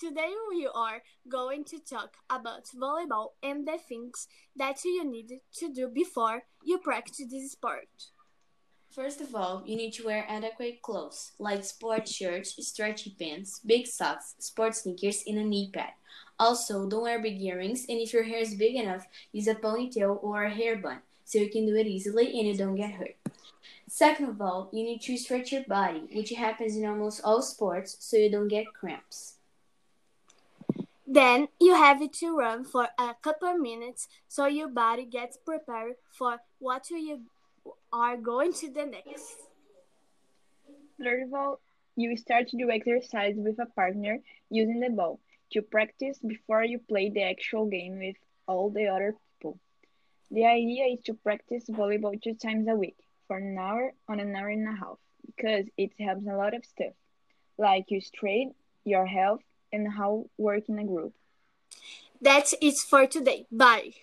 Today we are going to talk about volleyball and the things that you need to do before you practice this sport. First of all, you need to wear adequate clothes like sports shirts, stretchy pants, big socks, sports sneakers, and a knee pad. Also, don't wear big earrings, and if your hair is big enough, use a ponytail or a hair bun so you can do it easily and you don't get hurt. Second of all, you need to stretch your body, which happens in almost all sports, so you don't get cramps. Then you have to run for a couple minutes so your body gets prepared for what you are going to the next. Third of all, you start to do exercise with a partner using the ball to practice before you play the actual game with all the other people. The idea is to practice volleyball two times a week for an hour on an hour and a half because it helps a lot of stuff like your strength, your health, and how work in a group. That's it for today. Bye.